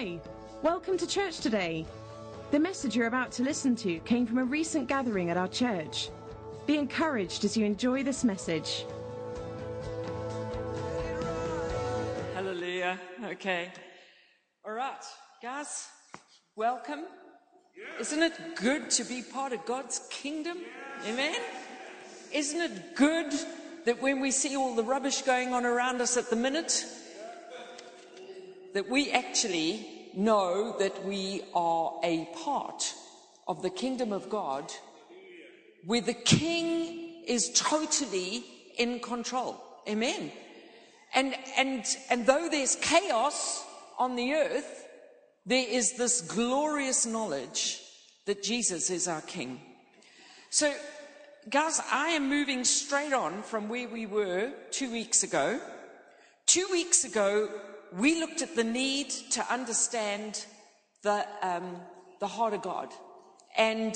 Hi, welcome to church today. The message you're about to listen to came from a recent gathering at our church. Be encouraged as you enjoy this message. Hallelujah. Okay. All right, guys, welcome. Isn't it good to be part of God's kingdom? Amen. Isn't it good that when we see all the rubbish going on around us at the minute, that we actually know that we are a part of the kingdom of God where the king is totally in control. Amen. And, and, and though there's chaos on the earth, there is this glorious knowledge that Jesus is our king. So, guys, I am moving straight on from where we were two weeks ago. Two weeks ago, we looked at the need to understand the, um, the heart of God and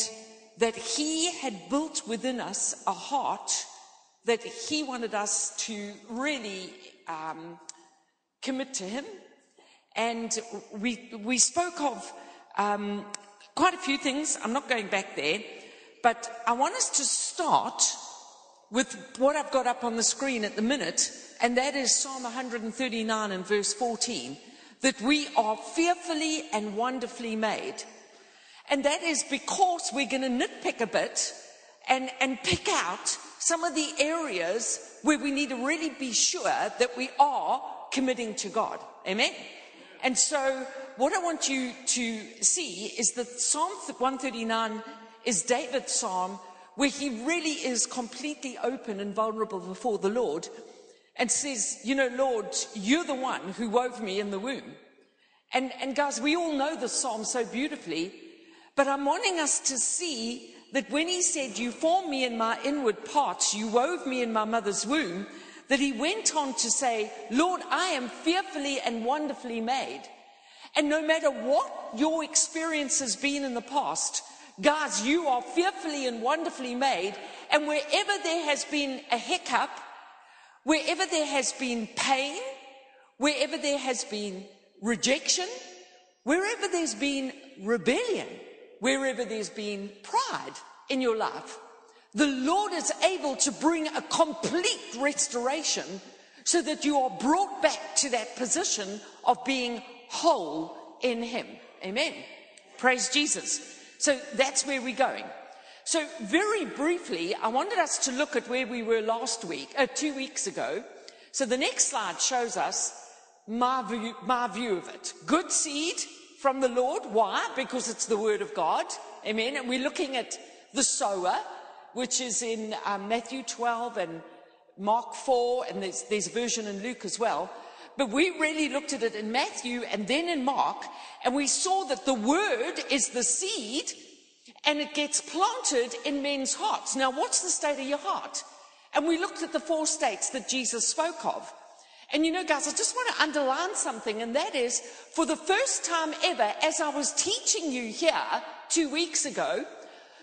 that He had built within us a heart that He wanted us to really um, commit to Him. And we, we spoke of um, quite a few things. I'm not going back there, but I want us to start with what I've got up on the screen at the minute and that is Psalm 139 and verse 14, that we are fearfully and wonderfully made. And that is because we're going to nitpick a bit and, and pick out some of the areas where we need to really be sure that we are committing to God. Amen. And so what I want you to see is that Psalm 139 is David's psalm where he really is completely open and vulnerable before the Lord and says, You know, Lord, you're the one who wove me in the womb. And, and guys, we all know the psalm so beautifully, but I'm wanting us to see that when he said, You formed me in my inward parts, you wove me in my mother's womb, that he went on to say, Lord, I am fearfully and wonderfully made. And no matter what your experience has been in the past, guys, you are fearfully and wonderfully made. And wherever there has been a hiccup, Wherever there has been pain, wherever there has been rejection, wherever there's been rebellion, wherever there's been pride in your life, the Lord is able to bring a complete restoration so that you are brought back to that position of being whole in Him. Amen. Praise Jesus. So that's where we're going. So, very briefly, I wanted us to look at where we were last week, uh, two weeks ago. So, the next slide shows us my view, my view of it. Good seed from the Lord. Why? Because it's the Word of God. Amen. And we're looking at the sower, which is in um, Matthew 12 and Mark 4, and there's, there's a version in Luke as well. But we really looked at it in Matthew and then in Mark, and we saw that the Word is the seed and it gets planted in men's hearts. Now, what's the state of your heart? And we looked at the four states that Jesus spoke of. And you know, guys, I just want to underline something, and that is for the first time ever, as I was teaching you here two weeks ago,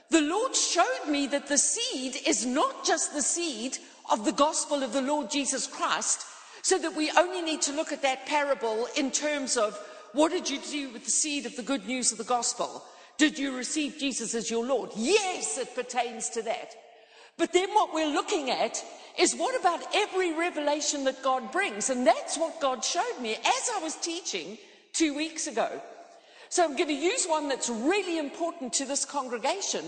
the Lord showed me that the seed is not just the seed of the gospel of the Lord Jesus Christ, so that we only need to look at that parable in terms of what did you do with the seed of the good news of the gospel? Did you receive Jesus as your Lord? Yes, it pertains to that. But then what we're looking at is what about every revelation that God brings? And that's what God showed me as I was teaching two weeks ago. So I'm going to use one that's really important to this congregation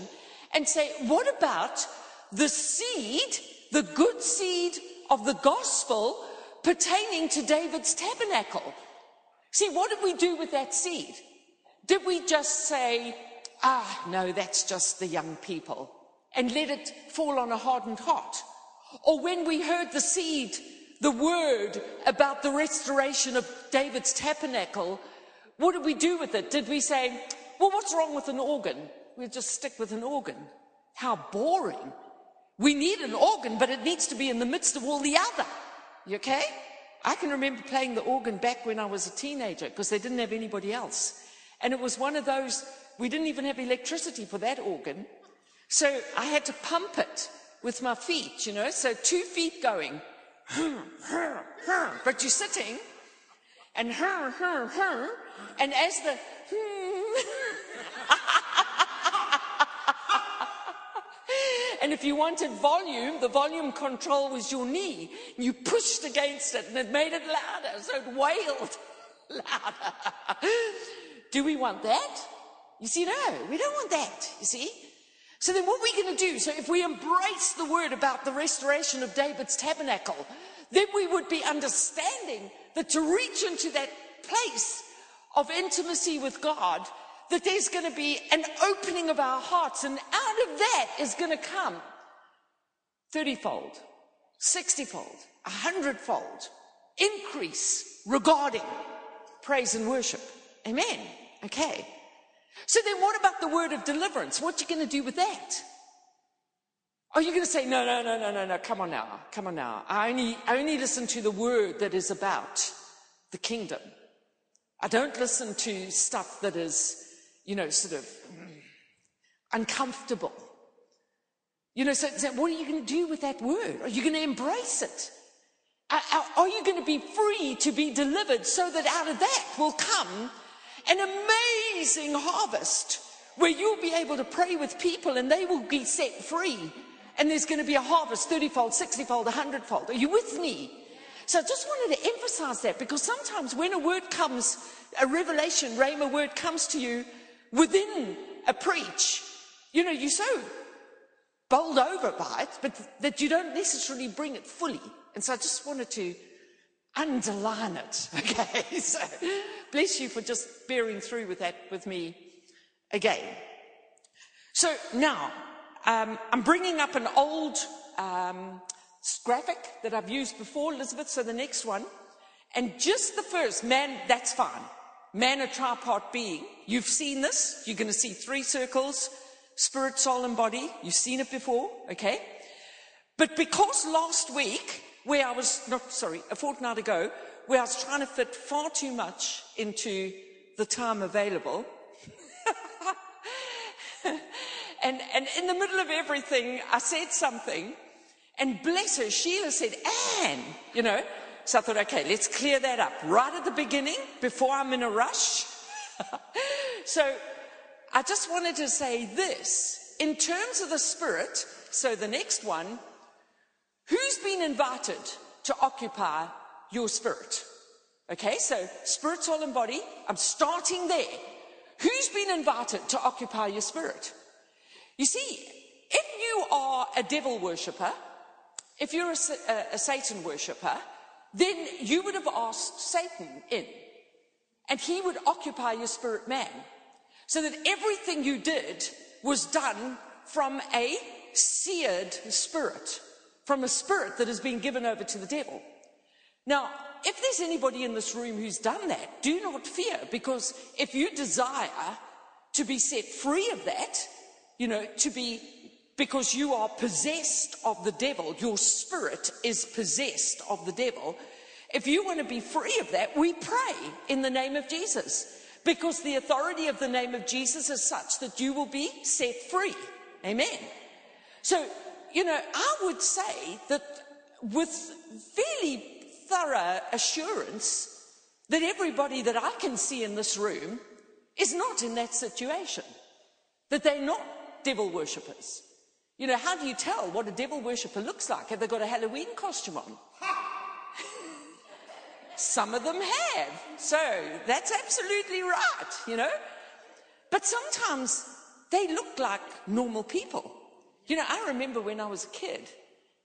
and say, what about the seed, the good seed of the gospel pertaining to David's tabernacle? See, what did we do with that seed? Did we just say, ah, no, that's just the young people, and let it fall on a hardened heart? Or when we heard the seed, the word about the restoration of David's tabernacle, what did we do with it? Did we say, well, what's wrong with an organ? We'll just stick with an organ. How boring. We need an organ, but it needs to be in the midst of all the other. You okay? I can remember playing the organ back when I was a teenager because they didn't have anybody else. And it was one of those, we didn't even have electricity for that organ. So I had to pump it with my feet, you know, so two feet going, but you're sitting. and and as the And if you wanted volume, the volume control was your knee. You pushed against it and it made it louder, so it wailed louder. Do we want that? You see, no, we don't want that, you see. So then what are we going to do? So if we embrace the word about the restoration of David's tabernacle, then we would be understanding that to reach into that place of intimacy with God, that there's going to be an opening of our hearts, and out of that is going to come 30 fold, 60 fold, 100 fold increase regarding praise and worship. Amen. Okay. So then what about the word of deliverance? What are you going to do with that? Are you going to say, no, no, no, no, no, no, come on now, come on now. I only, I only listen to the word that is about the kingdom. I don't listen to stuff that is, you know, sort of uncomfortable. You know, so, so what are you going to do with that word? Are you going to embrace it? Are, are you going to be free to be delivered so that out of that will come an amazing harvest where you'll be able to pray with people and they will be set free. And there's going to be a harvest 30 fold, 60 fold, 100 fold. Are you with me? So I just wanted to emphasize that because sometimes when a word comes, a revelation, rhema word comes to you within a preach, you know, you're so bowled over by it, but that you don't necessarily bring it fully. And so I just wanted to underline it. Okay, so bless you for just bearing through with that with me again. So now um, I'm bringing up an old um, graphic that I've used before, Elizabeth. So the next one, and just the first man, that's fine. Man, a tripart being. You've seen this. You're going to see three circles: spirit, soul, and body. You've seen it before, okay? But because last week where I was, not sorry, a fortnight ago, where I was trying to fit far too much into the time available. and, and in the middle of everything, I said something, and bless her, Sheila said, Anne, you know. So I thought, okay, let's clear that up right at the beginning before I'm in a rush. so I just wanted to say this in terms of the spirit. So the next one, Who's been invited to occupy your spirit? Okay, so spirit, soul, and body. I'm starting there. Who's been invited to occupy your spirit? You see, if you are a devil worshipper, if you're a, a, a Satan worshipper, then you would have asked Satan in, and he would occupy your spirit man, so that everything you did was done from a seared spirit from a spirit that has been given over to the devil. Now, if there's anybody in this room who's done that, do not fear, because if you desire to be set free of that, you know, to be, because you are possessed of the devil, your spirit is possessed of the devil. If you want to be free of that, we pray in the name of Jesus, because the authority of the name of Jesus is such that you will be set free. Amen. So you know, I would say that with fairly thorough uh, assurance that everybody that I can see in this room is not in that situation, that they're not devil worshippers. You know, how do you tell what a devil worshipper looks like? Have they got a Halloween costume on? Some of them have. So that's absolutely right, you know. But sometimes they look like normal people. You know, I remember when I was a kid,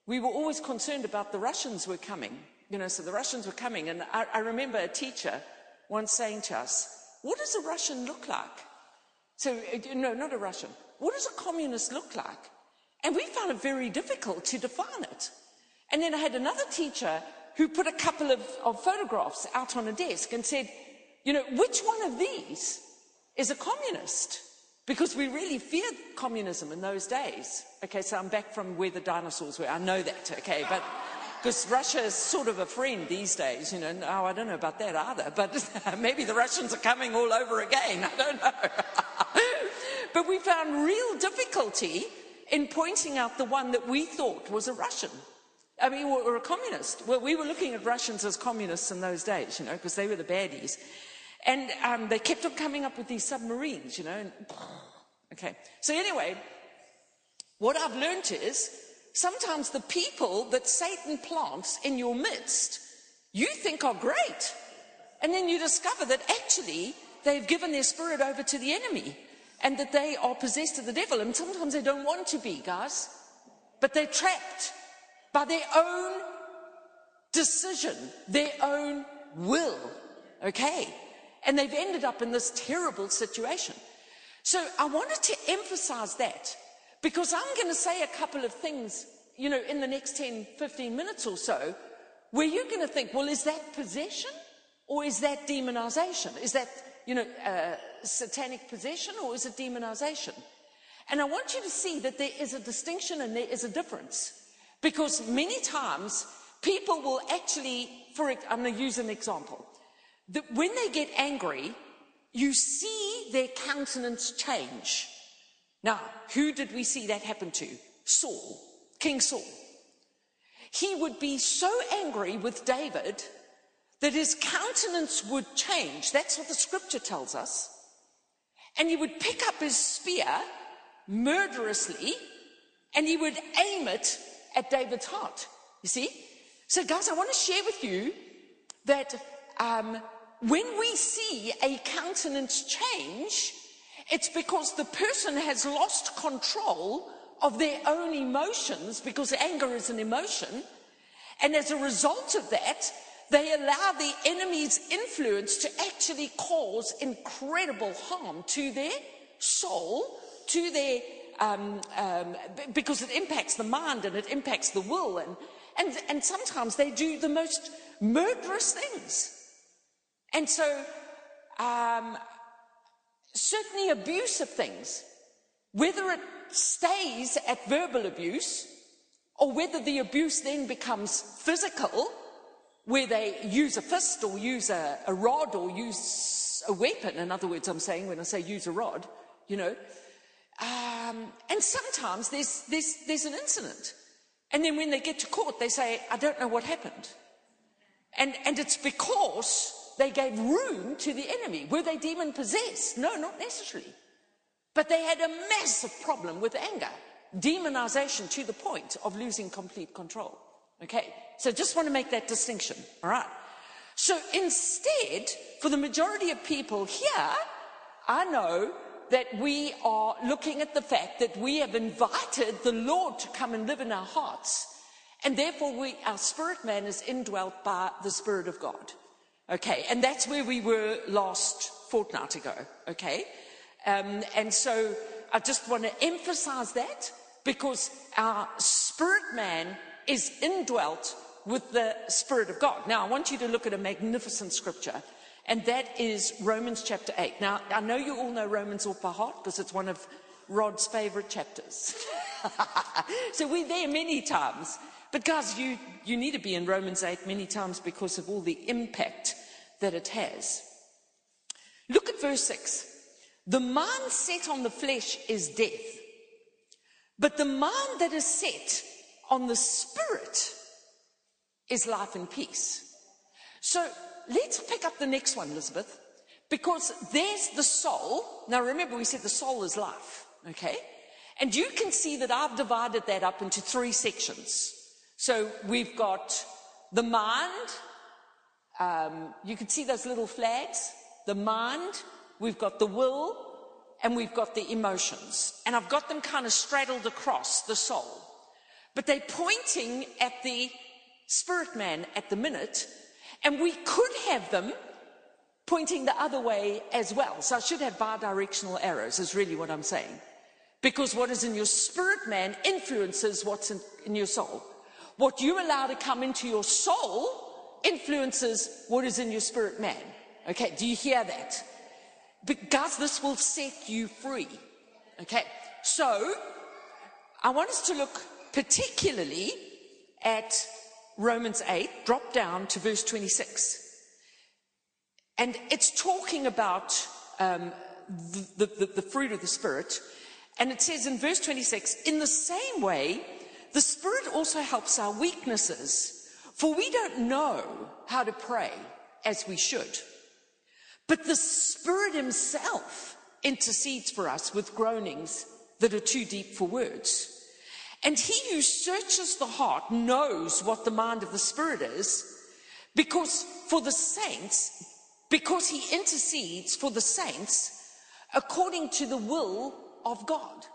we were always concerned about the Russians were coming. You know, so the Russians were coming. And I, I remember a teacher once saying to us, What does a Russian look like? So, uh, no, not a Russian. What does a communist look like? And we found it very difficult to define it. And then I had another teacher who put a couple of, of photographs out on a desk and said, You know, which one of these is a communist? Because we really feared communism in those days. Okay, so I'm back from where the dinosaurs were. I know that, okay, but because Russia is sort of a friend these days, you know. Oh, I don't know about that either, but maybe the Russians are coming all over again. I don't know. but we found real difficulty in pointing out the one that we thought was a Russian. I mean, or, a communist. Well, we were looking at Russians as communists in those days, you know, because they were the baddies. And um, they kept on coming up with these submarines, you know. And, okay. So anyway, what I've learned is sometimes the people that Satan plants in your midst, you think are great. And then you discover that actually they've given their spirit over to the enemy and that they are possessed of the devil. And sometimes they don't want to be, guys, but they're trapped by their own decision, their own will. Okay? And they've ended up in this terrible situation. So I wanted to emphasize that because I'm going to say a couple of things, you know, in the next 10, 15 minutes or so, where you're going to think, well, is that possession or is that demonization? Is that, you know, uh, satanic possession or is it demonization? And I want you to see that there is a distinction and there is a difference. Because many times people will actually, for I'm going to use an example, that when they get angry, you see their countenance change. Now, who did we see that happen to? Saul, King Saul. He would be so angry with David that his countenance would change. That's what the scripture tells us. And he would pick up his spear murderously and he would aim it at David's heart. You see? So, guys, I want to share with you that um, when we see a countenance change, it's because the person has lost control of their own emotions because anger is an emotion. And as a result of that, they allow the enemy's influence to actually cause incredible harm to their soul, to their, um, um, because it impacts the mind and it impacts the will. And, and, and sometimes they do the most murderous things. And so, um, certainly abusive things, whether it stays at verbal abuse or whether the abuse then becomes physical, where they use a fist or use a, a rod or use a weapon. In other words, I'm saying when I say use a rod, you know. Um, and sometimes there's, there's, there's an incident. And then when they get to court, they say, I don't know what happened. And, and it's because they gave room to the enemy. Were they demon possessed? No, not necessarily. But they had a massive problem with anger, demonization to the point of losing complete control. Okay, so just want to make that distinction, all right? So instead, for the majority of people here, I know that we are looking at the fact that we have invited the Lord to come and live in our hearts. And therefore, we, our spirit man is indwelt by the Spirit of God. Okay, and that's where we were last fortnight ago. Okay, um, and so I just want to emphasize that because our spirit man is indwelt with the Spirit of God. Now, I want you to look at a magnificent scripture, and that is Romans chapter 8. Now, I know you all know Romans off by heart because it's one of Rod's favorite chapters. so we're there many times. But guys, you, you need to be in Romans 8 many times because of all the impact that it has. Look at verse 6. The mind set on the flesh is death, but the mind that is set on the spirit is life and peace. So let's pick up the next one, Elizabeth, because there's the soul. Now remember, we said the soul is life, okay? And you can see that I've divided that up into three sections. So we've got the mind. Um, you can see those little flags. The mind. We've got the will. And we've got the emotions. And I've got them kind of straddled across the soul. But they're pointing at the spirit man at the minute. And we could have them pointing the other way as well. So I should have bi-directional arrows is really what I'm saying. Because what is in your spirit man influences what's in, in your soul. What you allow to come into your soul influences what is in your spirit man. Okay, do you hear that? Because this will set you free. Okay, so I want us to look particularly at Romans 8, drop down to verse 26. And it's talking about um, the, the, the fruit of the Spirit. And it says in verse 26, in the same way, the Spirit also helps our weaknesses, for we don't know how to pray as we should. But the Spirit Himself intercedes for us with groanings that are too deep for words. And he who searches the heart knows what the mind of the Spirit is, because for the saints, because he intercedes for the saints according to the will of God.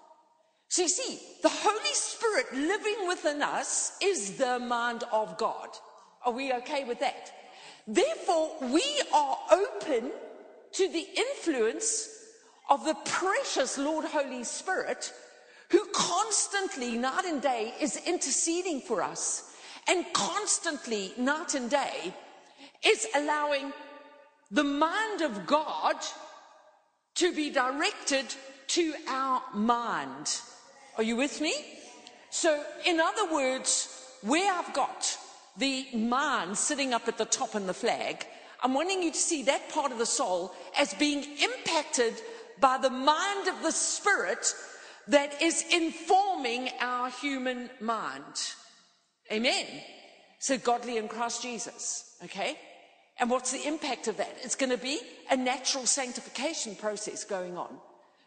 So you see, the Holy Spirit living within us is the mind of God. Are we okay with that? Therefore, we are open to the influence of the precious Lord Holy Spirit who constantly, night and day, is interceding for us and constantly, night and day, is allowing the mind of God to be directed to our mind. Are you with me? So, in other words, where I've got the man sitting up at the top in the flag, I'm wanting you to see that part of the soul as being impacted by the mind of the Spirit that is informing our human mind. Amen. So godly in Christ Jesus. Okay. And what's the impact of that? It's going to be a natural sanctification process going on.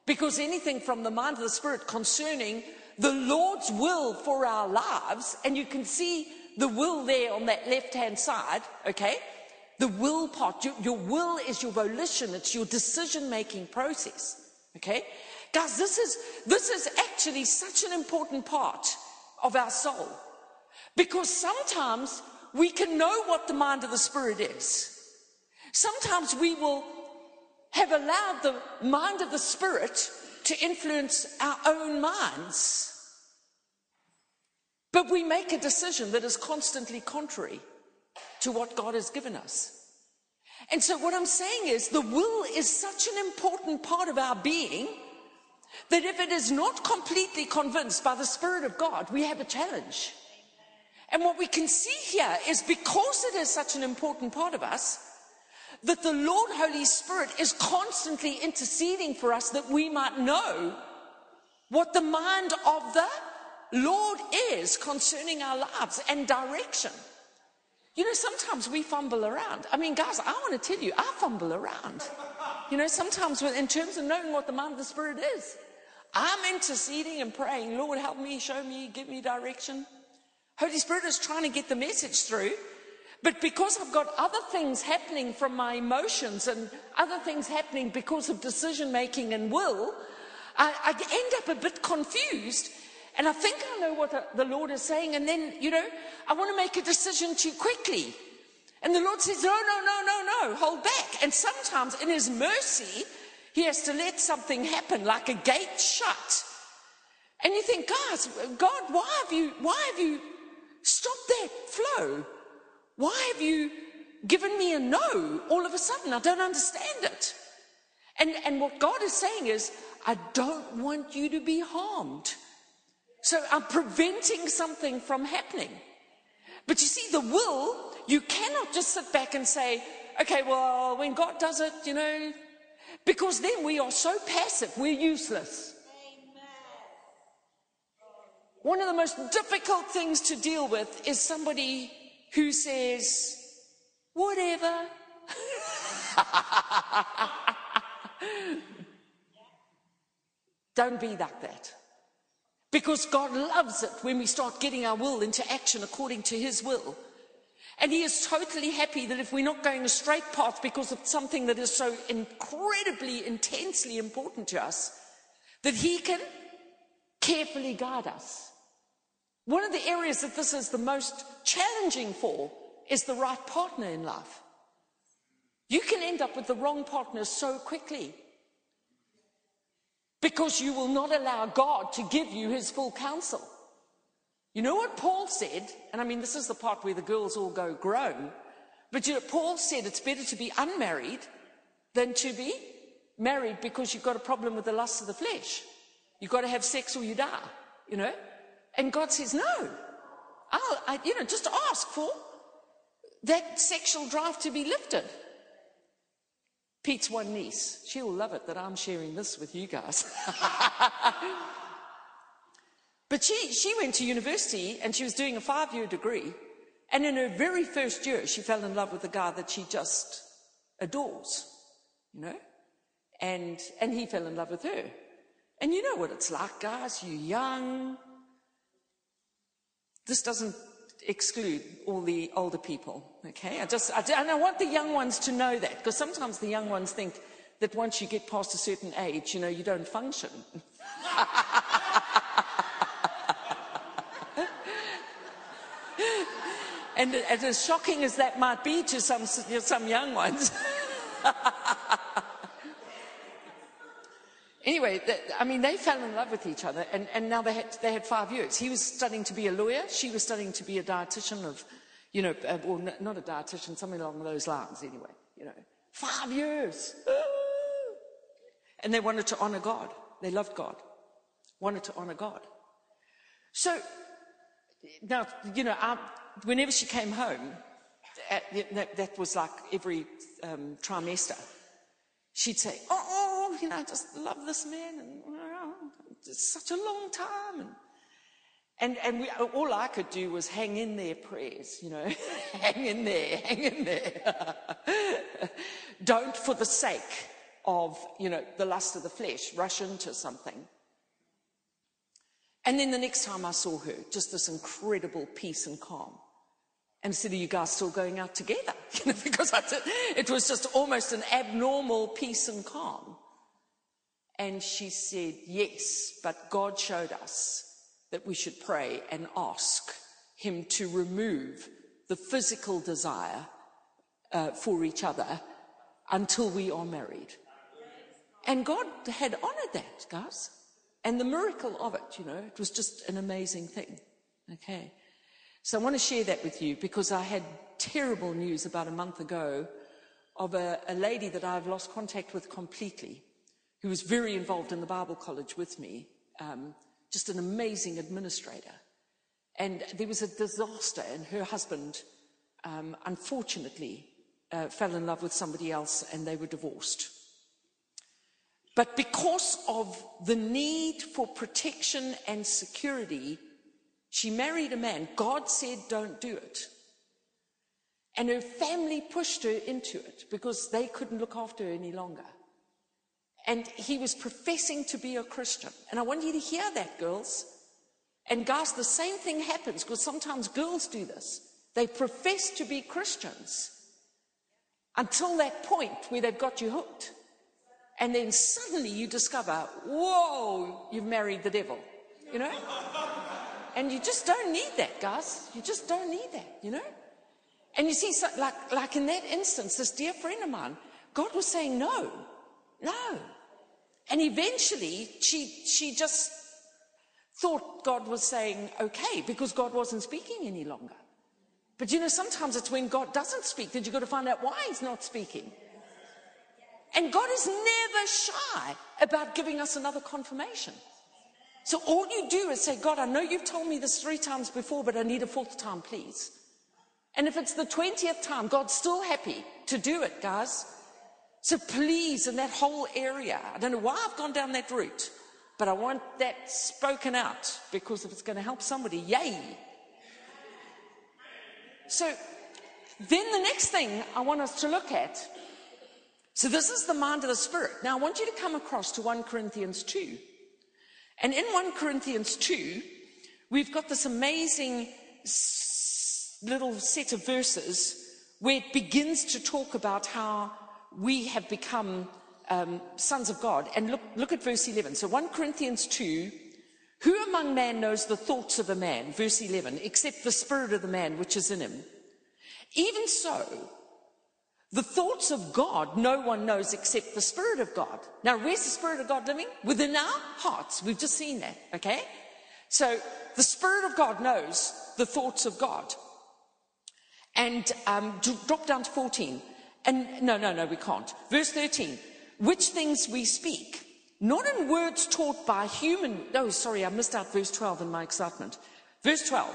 Because anything from the mind of the Spirit concerning the Lord's will for our lives, and you can see the will there on that left hand side, okay? The will part, your, your will is your volition, it's your decision making process, okay? Guys, this is, this is actually such an important part of our soul. Because sometimes we can know what the mind of the Spirit is. Sometimes we will have allowed the mind of the Spirit to influence our own minds. But we make a decision that is constantly contrary to what God has given us. And so, what I'm saying is, the will is such an important part of our being that if it is not completely convinced by the Spirit of God, we have a challenge. And what we can see here is because it is such an important part of us, that the Lord Holy Spirit is constantly interceding for us that we might know what the mind of the Lord is concerning our lives and direction. You know, sometimes we fumble around. I mean, guys, I want to tell you, I fumble around. You know, sometimes in terms of knowing what the mind of the Spirit is. I'm interceding and praying, Lord, help me, show me, give me direction. Holy Spirit is trying to get the message through. But because I've got other things happening from my emotions and other things happening because of decision making and will, I, I, end up a bit confused. And I think I know what the Lord is saying. And then, you know, I want to make a decision too quickly. And the Lord says, no, no, no, no, no, hold back. And sometimes in His mercy, he has to let something happen, like a gate shut. And you think, guys, God, why have you, why have you stopped that flow? Why have you given me a no all of a sudden? I don't understand it. And, and what God is saying is, I don't want you to be harmed. So I'm preventing something from happening. But you see, the will, you cannot just sit back and say, okay, well, when God does it, you know, because then we are so passive, we're useless. One of the most difficult things to deal with is somebody who says, whatever. Don't be like that. Because God loves it when we start getting our will into action according to His will. And he is totally happy that if we're not going a straight path because of something that is so incredibly, intensely important to us, that he can carefully guide us. One of the areas that this is the most challenging for is the right partner in life. You can end up with the wrong partner so quickly because you will not allow God to give you his full counsel. You know what Paul said? And I mean, this is the part where the girls all go groan. But you know, Paul said it's better to be unmarried than to be married because you've got a problem with the lust of the flesh. You've got to have sex or you die, you know? And God says, no. I'll, I, you know, just ask for that sexual drive to be lifted. Pete's one niece, she'll love it that I'm sharing this with you guys. But she, she went to university and she was doing a five year degree. And in her very first year, she fell in love with a guy that she just adores, you know? And, and he fell in love with her. And you know what it's like, guys. You're young. This doesn't exclude all the older people, okay? I just, I, and I want the young ones to know that, because sometimes the young ones think that once you get past a certain age, you know, you don't function. and, and as shocking as that might be to some, some young ones. Anyway, I mean, they fell in love with each other, and, and now they had, they had five years. He was studying to be a lawyer. She was studying to be a dietitian of, you know, uh, or n- not a dietitian, something along those lines, anyway. You know, five years. And they wanted to honor God. They loved God, wanted to honor God. So, now, you know, whenever she came home, at, that, that, was like every um, trimester, she'd say, oh you know, I just love this man and it's such a long time. And, and, and we, all I could do was hang in there prayers, you know, hang in there, hang in there. Don't for the sake of, you know, the lust of the flesh, rush into something. And then the next time I saw her, just this incredible peace and calm. And said, Are you guys still going out together? You know, because said, it was just almost an abnormal peace and calm. And she said, Yes, but God showed us that we should pray and ask Him to remove the physical desire uh, for each other until we are married. And God had honored that, guys. And the miracle of it, you know, it was just an amazing thing. Okay. So I want to share that with you because I had terrible news about a month ago of a, a lady that I've lost contact with completely who was very involved in the Bible College with me, um, just an amazing administrator. And there was a disaster, and her husband, um, unfortunately, uh, fell in love with somebody else and they were divorced. But because of the need for protection and security, she married a man. God said, don't do it. And her family pushed her into it because they couldn't look after her any longer. And he was professing to be a Christian. And I want you to hear that, girls. And guys, the same thing happens because sometimes girls do this. They profess to be Christians until that point where they've got you hooked. And then suddenly you discover, whoa, you've married the devil, you know? And you just don't need that, guys. You just don't need that, you know? And you see, so, like, like in that instance, this dear friend of mine, God was saying, no, no. And eventually, she, she just thought God was saying, okay, because God wasn't speaking any longer. But you know, sometimes it's when God doesn't speak that you've got to find out why He's not speaking. And God is never shy about giving us another confirmation. So all you do is say, God, I know you've told me this three times before, but I need a fourth time, please. And if it's the 20th time, God's still happy to do it, guys. So please, in that whole area, I don't know why I've gone down that route, but I want that spoken out because if it's going to help somebody, yay. So then the next thing I want us to look at. So this is the mind of the Spirit. Now I want you to come across to 1 Corinthians 2. And in 1 Corinthians 2, we've got this amazing little set of verses where it begins to talk about how we have become um, sons of God. And look, look at verse 11. So 1 Corinthians 2, who among man knows the thoughts of a man? Verse 11, except the spirit of the man which is in him. Even so, the thoughts of God no one knows except the Spirit of God. Now, where's the Spirit of God living? Within our hearts. We've just seen that, okay? So, the Spirit of God knows the thoughts of God. And um, drop down to 14. And no, no, no, we can't. Verse 13. Which things we speak, not in words taught by human. Oh, sorry, I missed out verse 12 in my excitement. Verse 12.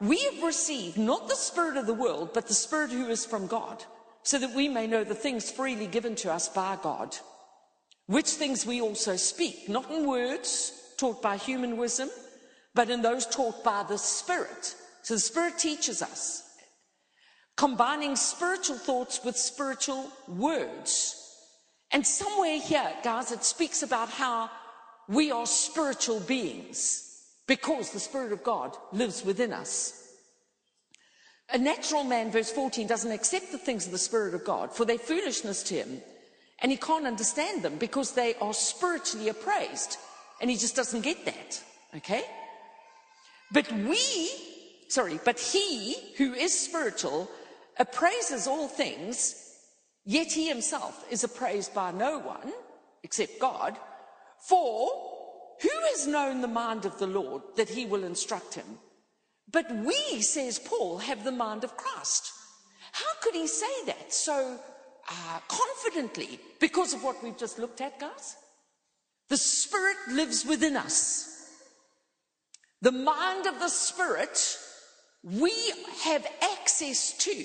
We have received not the spirit of the world, but the spirit who is from God, so that we may know the things freely given to us by God. Which things we also speak, not in words taught by human wisdom, but in those taught by the Spirit. So the Spirit teaches us, combining spiritual thoughts with spiritual words. And somewhere here, guys, it speaks about how we are spiritual beings because the Spirit of God lives within us. A natural man, verse 14, doesn't accept the things of the Spirit of God, for they're foolishness to him, and he can't understand them because they are spiritually appraised, and he just doesn't get that. Okay? But we, sorry, but he who is spiritual appraises all things, yet he himself is appraised by no one except God. For who has known the mind of the Lord that he will instruct him? But we, says Paul, have the mind of Christ. How could he say that so uh, confidently? Because of what we've just looked at, guys? The Spirit lives within us. The mind of the Spirit we have access to.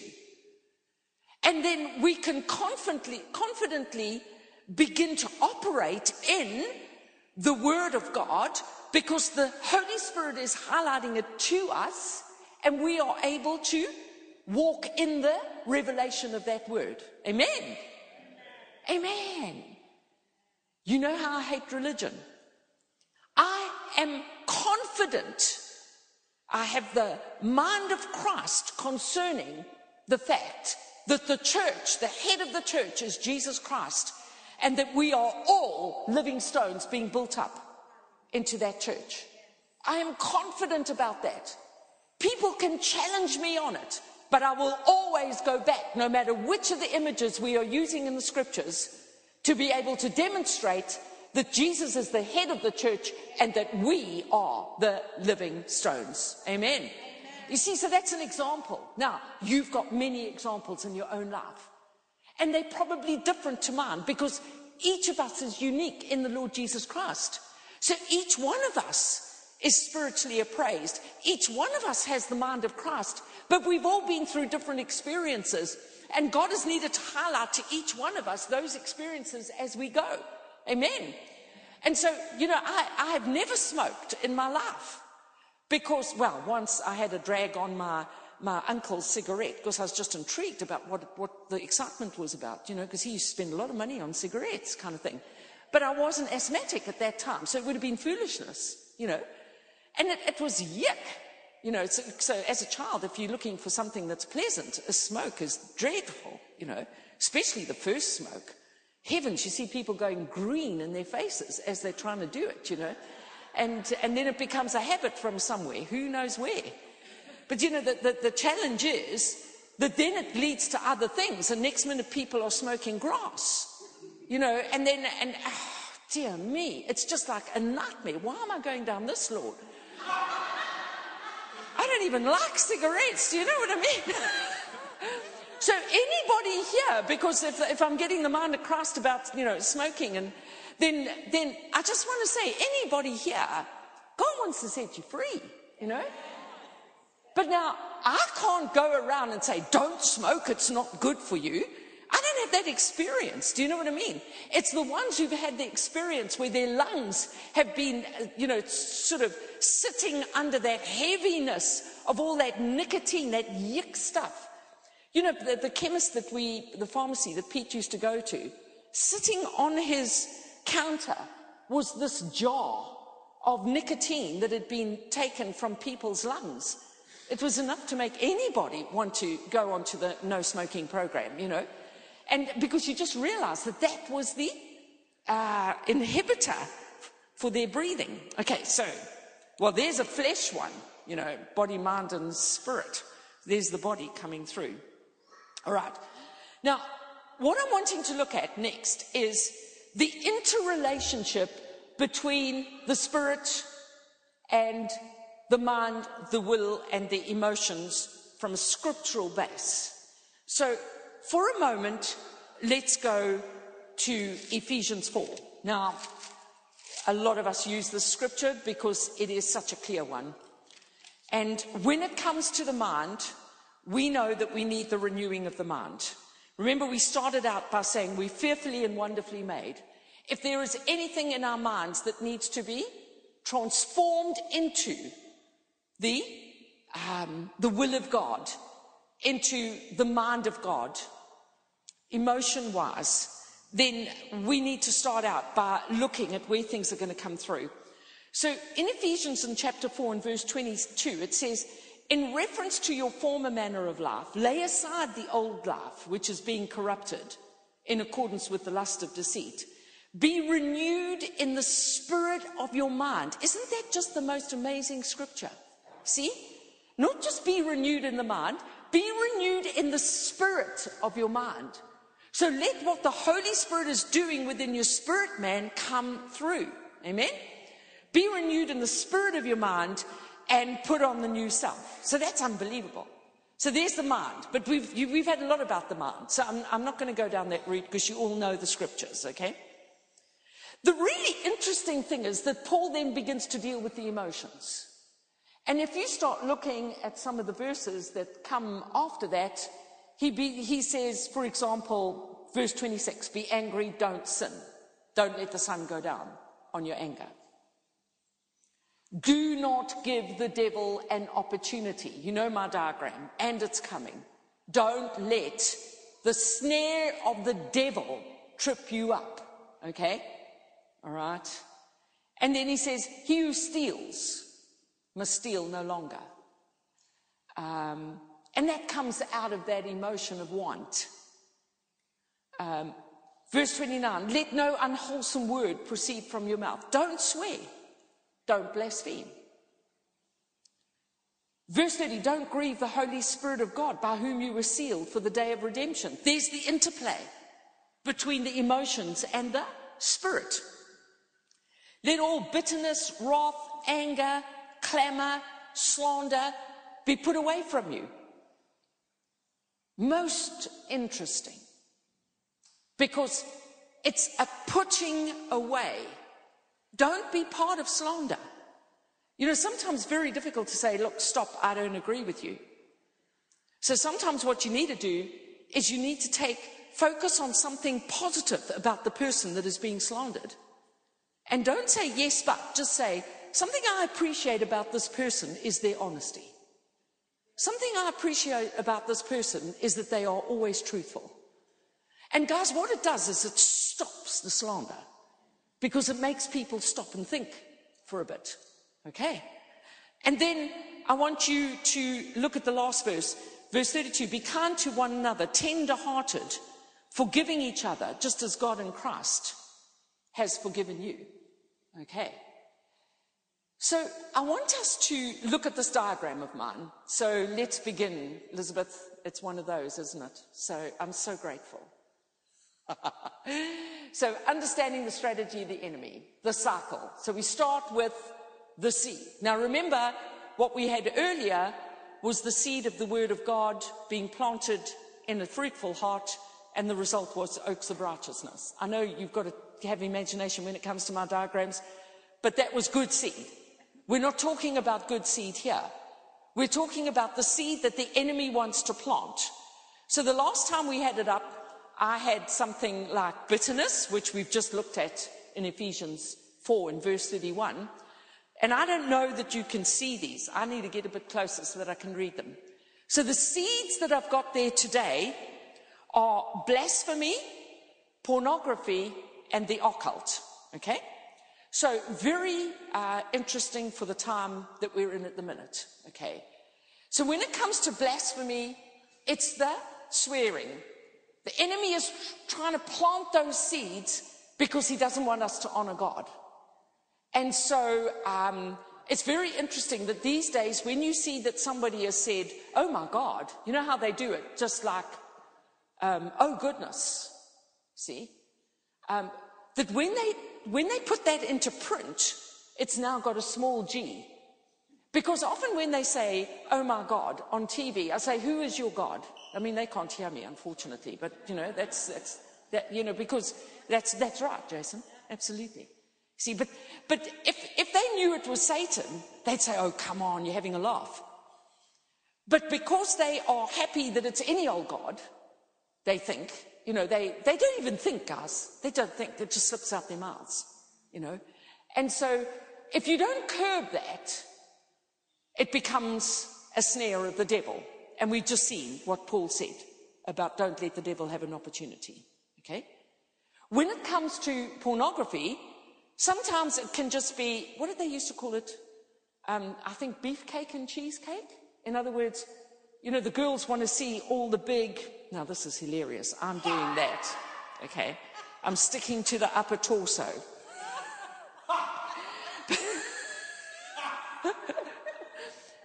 And then we can confidently, confidently begin to operate in the Word of God because the Holy Spirit is highlighting it to us and we are able to walk in the revelation of that Word. Amen. Amen. You know how I hate religion? I am confident I have the mind of Christ concerning the fact that the church, the head of the church is Jesus Christ and that we are all living stones being built up into that church. I am confident about that. People can challenge me on it, but I will always go back, no matter which of the images we are using in the scriptures, to be able to demonstrate that Jesus is the head of the church and that we are the living stones. Amen. You see, so that's an example. Now, you've got many examples in your own life. And they're probably different to mine because each of us is unique in the Lord Jesus Christ. So each one of us is spiritually appraised. Each one of us has the mind of Christ, but we've all been through different experiences. And God has needed to highlight to each one of us those experiences as we go. Amen. And so, you know, I, I have never smoked in my life because, well, once I had a drag on my my uncle's cigarette because I was just intrigued about what, what the excitement was about, you know, because he used to spend a lot of money on cigarettes kind of thing. But I wasn't asthmatic at that time, so it would have been foolishness, you know. And it, it was yuck, you know. So, so as a child, if you're looking for something that's pleasant, a smoke is dreadful, you know, especially the first smoke. Heavens, you see people going green in their faces as they're trying to do it, you know. And, and then it becomes a habit from somewhere, who knows where. But you know, the, the, the challenge is that then it leads to other things. And next minute people are smoking grass, you know, and then, and oh, dear me, it's just like a nightmare. Why am I going down this, Lord? I don't even like cigarettes. Do you know what I mean? so anybody here, because if, if I'm getting the mind of Christ about, you know, smoking and then, then I just want to say, anybody here, God wants to set you free, you know? But now, I can't go around and say, don't smoke, it's not good for you. I don't have that experience. Do you know what I mean? It's the ones who've had the experience where their lungs have been, uh, you know, sort of sitting under that heaviness of all that nicotine, that yick stuff. You know, the, the chemist that we, the pharmacy that Pete used to go to, sitting on his counter was this jar of nicotine that had been taken from people's lungs. It was enough to make anybody want to go onto the no smoking program, you know. And because you just realize that that was the uh, inhibitor for their breathing. Okay, so, well, there's a flesh one, you know, body, mind, and spirit. There's the body coming through. All right. Now, what I'm wanting to look at next is the interrelationship between the spirit and the mind, the will, and the emotions from a scriptural base. So, for a moment, let's go to Ephesians 4. Now, a lot of us use this scripture because it is such a clear one. And when it comes to the mind, we know that we need the renewing of the mind. Remember, we started out by saying we're fearfully and wonderfully made. If there is anything in our minds that needs to be transformed into the, um, the will of God, into the mind of God, emotion wise, then we need to start out by looking at where things are going to come through. So in Ephesians in chapter 4 and verse 22, it says, in reference to your former manner of life, lay aside the old life, which is being corrupted in accordance with the lust of deceit. Be renewed in the spirit of your mind. Isn't that just the most amazing scripture? See? Not just be renewed in the mind, be renewed in the spirit of your mind. So let what the Holy Spirit is doing within your spirit man come through. Amen? Be renewed in the spirit of your mind and put on the new self. So that's unbelievable. So there's the mind, but we've, you, we've had a lot about the mind. So I'm, I'm not going to go down that route because you all know the scriptures, okay? The really interesting thing is that Paul then begins to deal with the emotions. And if you start looking at some of the verses that come after that, he, be, he says, for example, verse 26, be angry, don't sin. Don't let the sun go down on your anger. Do not give the devil an opportunity. You know my diagram, and it's coming. Don't let the snare of the devil trip you up. Okay? All right? And then he says, He who steals must steal no longer. Um, and that comes out of that emotion of want. Um, verse 29 Let no unwholesome word proceed from your mouth. Don't swear. Don't blaspheme. Verse 30 Don't grieve the Holy Spirit of God by whom you were sealed for the day of redemption. There's the interplay between the emotions and the spirit. Let all bitterness, wrath, anger, clamor, slander be put away from you. Most interesting because it's a putting away. Don't be part of slander. You know, sometimes very difficult to say, look, stop, I don't agree with you. So sometimes what you need to do is you need to take focus on something positive about the person that is being slandered. And don't say yes, but just say, something I appreciate about this person is their honesty. Something I appreciate about this person is that they are always truthful. And guys, what it does is it stops the slander because it makes people stop and think for a bit. Okay? And then I want you to look at the last verse, verse 32. Be kind to one another, tender hearted, forgiving each other, just as God in Christ has forgiven you. Okay. So I want us to look at this diagram of mine. So let's begin. Elizabeth, it's one of those, isn't it? So I'm so grateful. so understanding the strategy of the enemy, the cycle. So we start with the seed. Now remember what we had earlier was the seed of the word of God being planted in a fruitful heart and the result was oaks of righteousness. I know you've got to have imagination when it comes to my diagrams, but that was good seed. We're not talking about good seed here. We're talking about the seed that the enemy wants to plant. So the last time we had it up, I had something like bitterness, which we've just looked at in Ephesians 4 and verse 31. And I don't know that you can see these. I need to get a bit closer so that I can read them. So the seeds that I've got there today are blasphemy, pornography, and the occult. Okay? So very uh, interesting for the time that we're in at the minute. Okay. So when it comes to blasphemy, it's the swearing. The enemy is trying to plant those seeds because he doesn't want us to honor God. And so um, it's very interesting that these days, when you see that somebody has said, "Oh my God," you know how they do it, just like, um, "Oh goodness," see, um, that when they when they put that into print, it's now got a small g. Because often when they say, oh my God, on TV, I say, who is your God? I mean, they can't hear me, unfortunately, but you know, that's, that's, that, you know, because that's, that's right, Jason. Absolutely. See, but, but if, if they knew it was Satan, they'd say, oh, come on, you're having a laugh. But because they are happy that it's any old God, they think, you know, they, they don't even think, guys. They don't think. It just slips out their mouths, you know. And so if you don't curb that, it becomes a snare of the devil. And we've just seen what Paul said about don't let the devil have an opportunity. Okay? When it comes to pornography, sometimes it can just be, what did they used to call it? Um, I think beefcake and cheesecake. In other words, you know, the girls want to see all the big, now this is hilarious. I'm doing that. Okay. I'm sticking to the upper torso.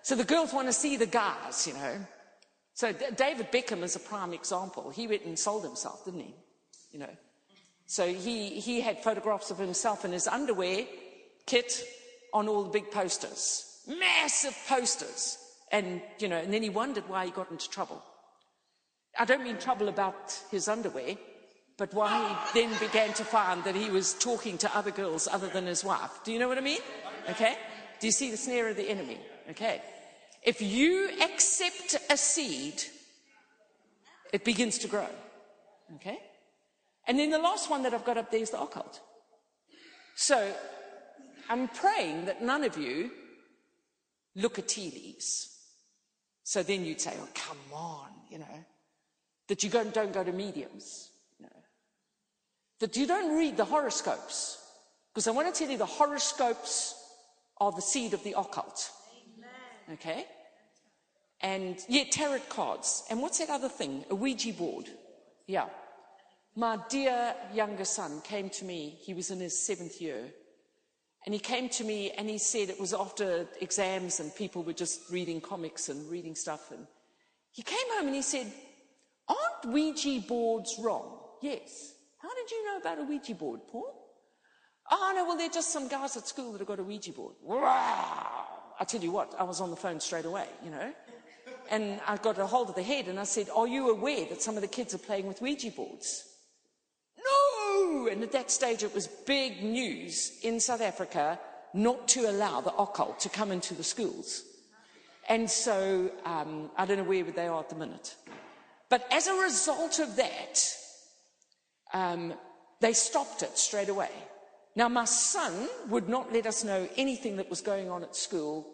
so the girls want to see the guys, you know. So D- David Beckham is a prime example. He went and sold himself, didn't he? You know. So he, he had photographs of himself in his underwear kit on all the big posters. Massive posters. And, you know, and then he wondered why he got into trouble. I don't mean trouble about his underwear, but why he then began to find that he was talking to other girls other than his wife. Do you know what I mean? Okay? Do you see the snare of the enemy? Okay. If you accept a seed, it begins to grow. Okay? And then the last one that I've got up there is the occult. So I'm praying that none of you look at tea leaves. So then you'd say, oh, come on, you know, that you don't go to mediums, you know, that you don't read the horoscopes. Because I want to tell you the horoscopes are the seed of the occult. Amen. Okay? And yeah, tarot cards. And what's that other thing? A Ouija board. Yeah. My dear younger son came to me, he was in his seventh year, and he came to me and he said it was after exams and people were just reading comics and reading stuff. And he came home and he said, Aren't Ouija boards wrong? Yes. How did you know about a Ouija board, Paul? Oh, no, well, they're just some guys at school that have got a Ouija board. Wow. I tell you what, I was on the phone straight away, you know. And I got a hold of the head and I said, Are you aware that some of the kids are playing with Ouija boards? No! And at that stage, it was big news in South Africa not to allow the occult to come into the schools. And so um, I don't know where they are at the minute. But as a result of that, um, they stopped it straight away. Now, my son would not let us know anything that was going on at school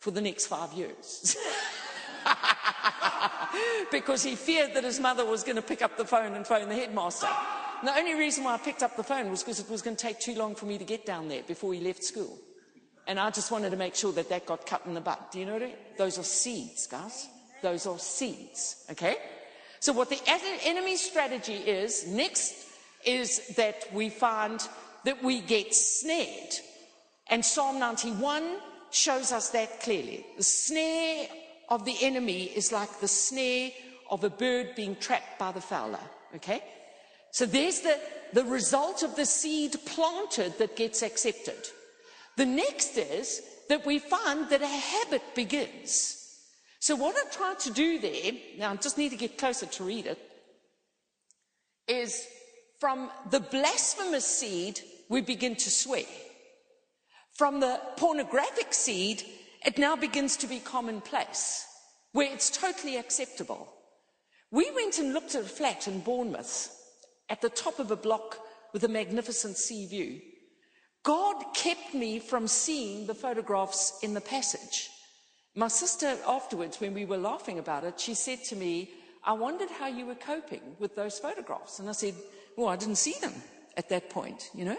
for the next five years. because he feared that his mother was going to pick up the phone and phone the headmaster. And the only reason why I picked up the phone was because it was going to take too long for me to get down there before he left school. And I just wanted to make sure that that got cut in the bud. Do you know what I mean? Those are seeds, guys. Those are seeds, okay? So what the enemy's strategy is, next, is that we find that we get snared. And Psalm 91 shows us that clearly. The snare of the enemy is like the snare of a bird being trapped by the fowler, okay? So there's the, the result of the seed planted that gets accepted. The next is that we find that a habit begins. So what I tried to do there, now I just need to get closer to read it, is from the blasphemous seed, we begin to swear. From the pornographic seed, it now begins to be commonplace, where it's totally acceptable. We went and looked at a flat in Bournemouth at the top of a block with a magnificent sea view. God kept me from seeing the photographs in the passage. My sister, afterwards, when we were laughing about it, she said to me, I wondered how you were coping with those photographs. And I said, Well, I didn't see them at that point, you know?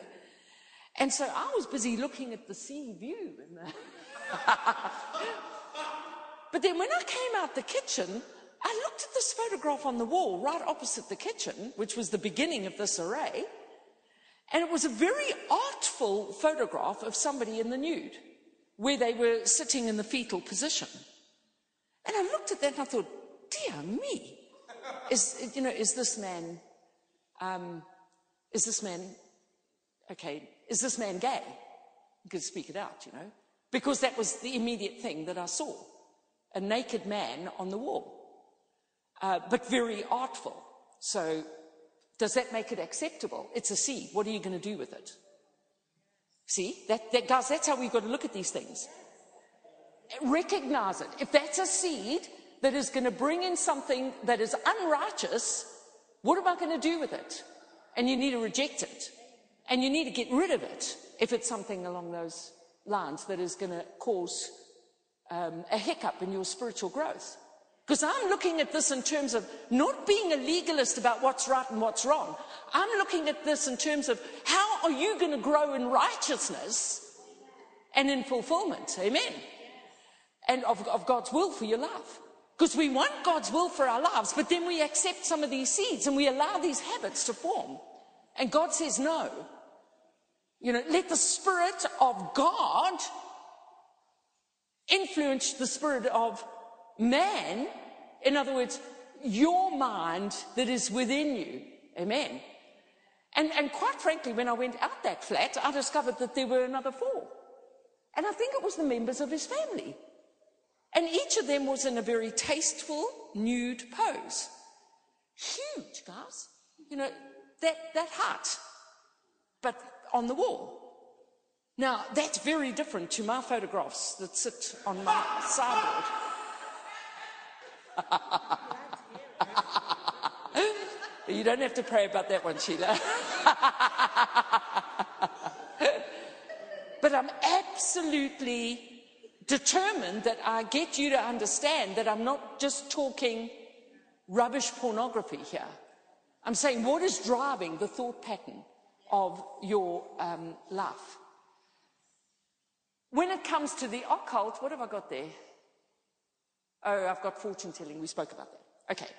And so I was busy looking at the sea view. But then when I came out the kitchen, I looked at this photograph on the wall right opposite the kitchen, which was the beginning of this array, and it was a very artful photograph of somebody in the nude, where they were sitting in the fetal position. And I looked at that and I thought, dear me, is, you know, is this man, um, is this man, okay, is this man gay? You could speak it out, you know, because that was the immediate thing that I saw a naked man on the wall. Uh, but very artful. So, does that make it acceptable? It's a seed. What are you going to do with it? See, that, that, guys, that's how we've got to look at these things. Recognize it. If that's a seed that is going to bring in something that is unrighteous, what am I going to do with it? And you need to reject it. And you need to get rid of it if it's something along those lines that is going to cause um, a hiccup in your spiritual growth. Because I'm looking at this in terms of not being a legalist about what's right and what's wrong. I'm looking at this in terms of how are you going to grow in righteousness and in fulfillment? Amen. And of, of God's will for your life. Because we want God's will for our lives, but then we accept some of these seeds and we allow these habits to form. And God says no. You know, let the Spirit of God influence the spirit of man. In other words, your mind that is within you. Amen. And, and quite frankly, when I went out that flat, I discovered that there were another four. And I think it was the members of his family. And each of them was in a very tasteful nude pose. Huge, guys. You know, that, that hut, but on the wall. Now, that's very different to my photographs that sit on my sideboard. you don't have to pray about that one, Sheila. but I'm absolutely determined that I get you to understand that I'm not just talking rubbish pornography here. I'm saying what is driving the thought pattern of your um, life. When it comes to the occult, what have I got there? Oh, I've got fortune telling. We spoke about that. Okay.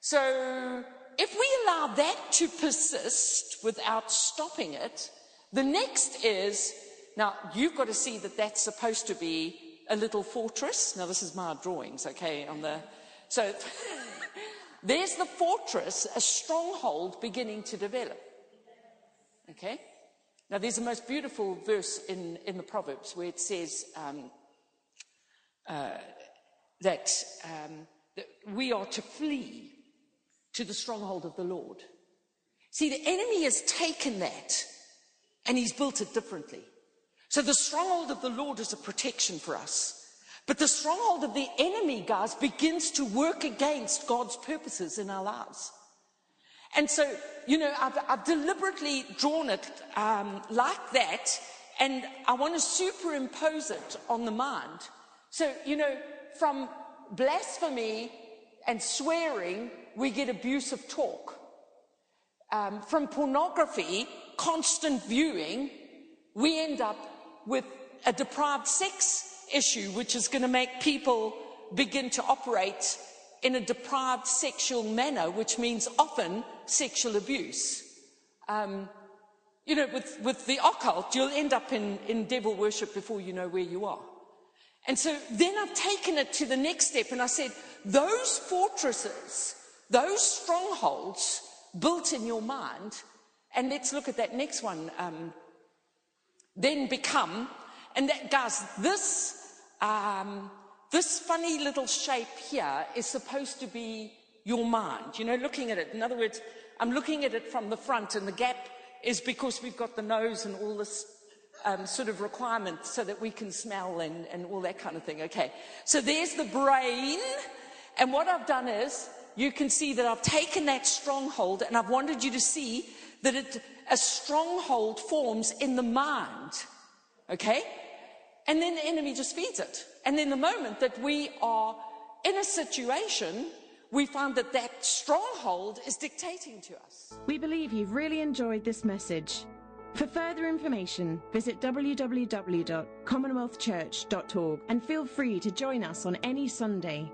So if we allow that to persist without stopping it, the next is now you've got to see that that's supposed to be a little fortress. Now this is my drawings, okay, on the so there's the fortress, a stronghold beginning to develop. Okay? Now, there's a most beautiful verse in, in the Proverbs where it says um, uh, that, um, that we are to flee to the stronghold of the Lord. See, the enemy has taken that and he's built it differently. So the stronghold of the Lord is a protection for us. But the stronghold of the enemy, guys, begins to work against God's purposes in our lives. And so, you know, I've, I've deliberately drawn it um, like that, and I want to superimpose it on the mind. So, you know, from blasphemy and swearing, we get abusive talk. Um, from pornography, constant viewing, we end up with a deprived sex issue, which is going to make people begin to operate in a deprived sexual manner, which means often sexual abuse. Um, you know, with, with the occult, you'll end up in, in devil worship before you know where you are. And so then I've taken it to the next step and I said, those fortresses, those strongholds built in your mind, and let's look at that next one, um, then become, and that, guys, this, um, this funny little shape here is supposed to be your mind, you know, looking at it. In other words, I'm looking at it from the front, and the gap is because we've got the nose and all this um, sort of requirement so that we can smell and, and all that kind of thing. Okay, so there's the brain, and what I've done is you can see that I've taken that stronghold and I've wanted you to see that it, a stronghold forms in the mind. Okay? And then the enemy just feeds it. And then the moment that we are in a situation, we find that that stronghold is dictating to us. We believe you've really enjoyed this message. For further information, visit www.commonwealthchurch.org and feel free to join us on any Sunday.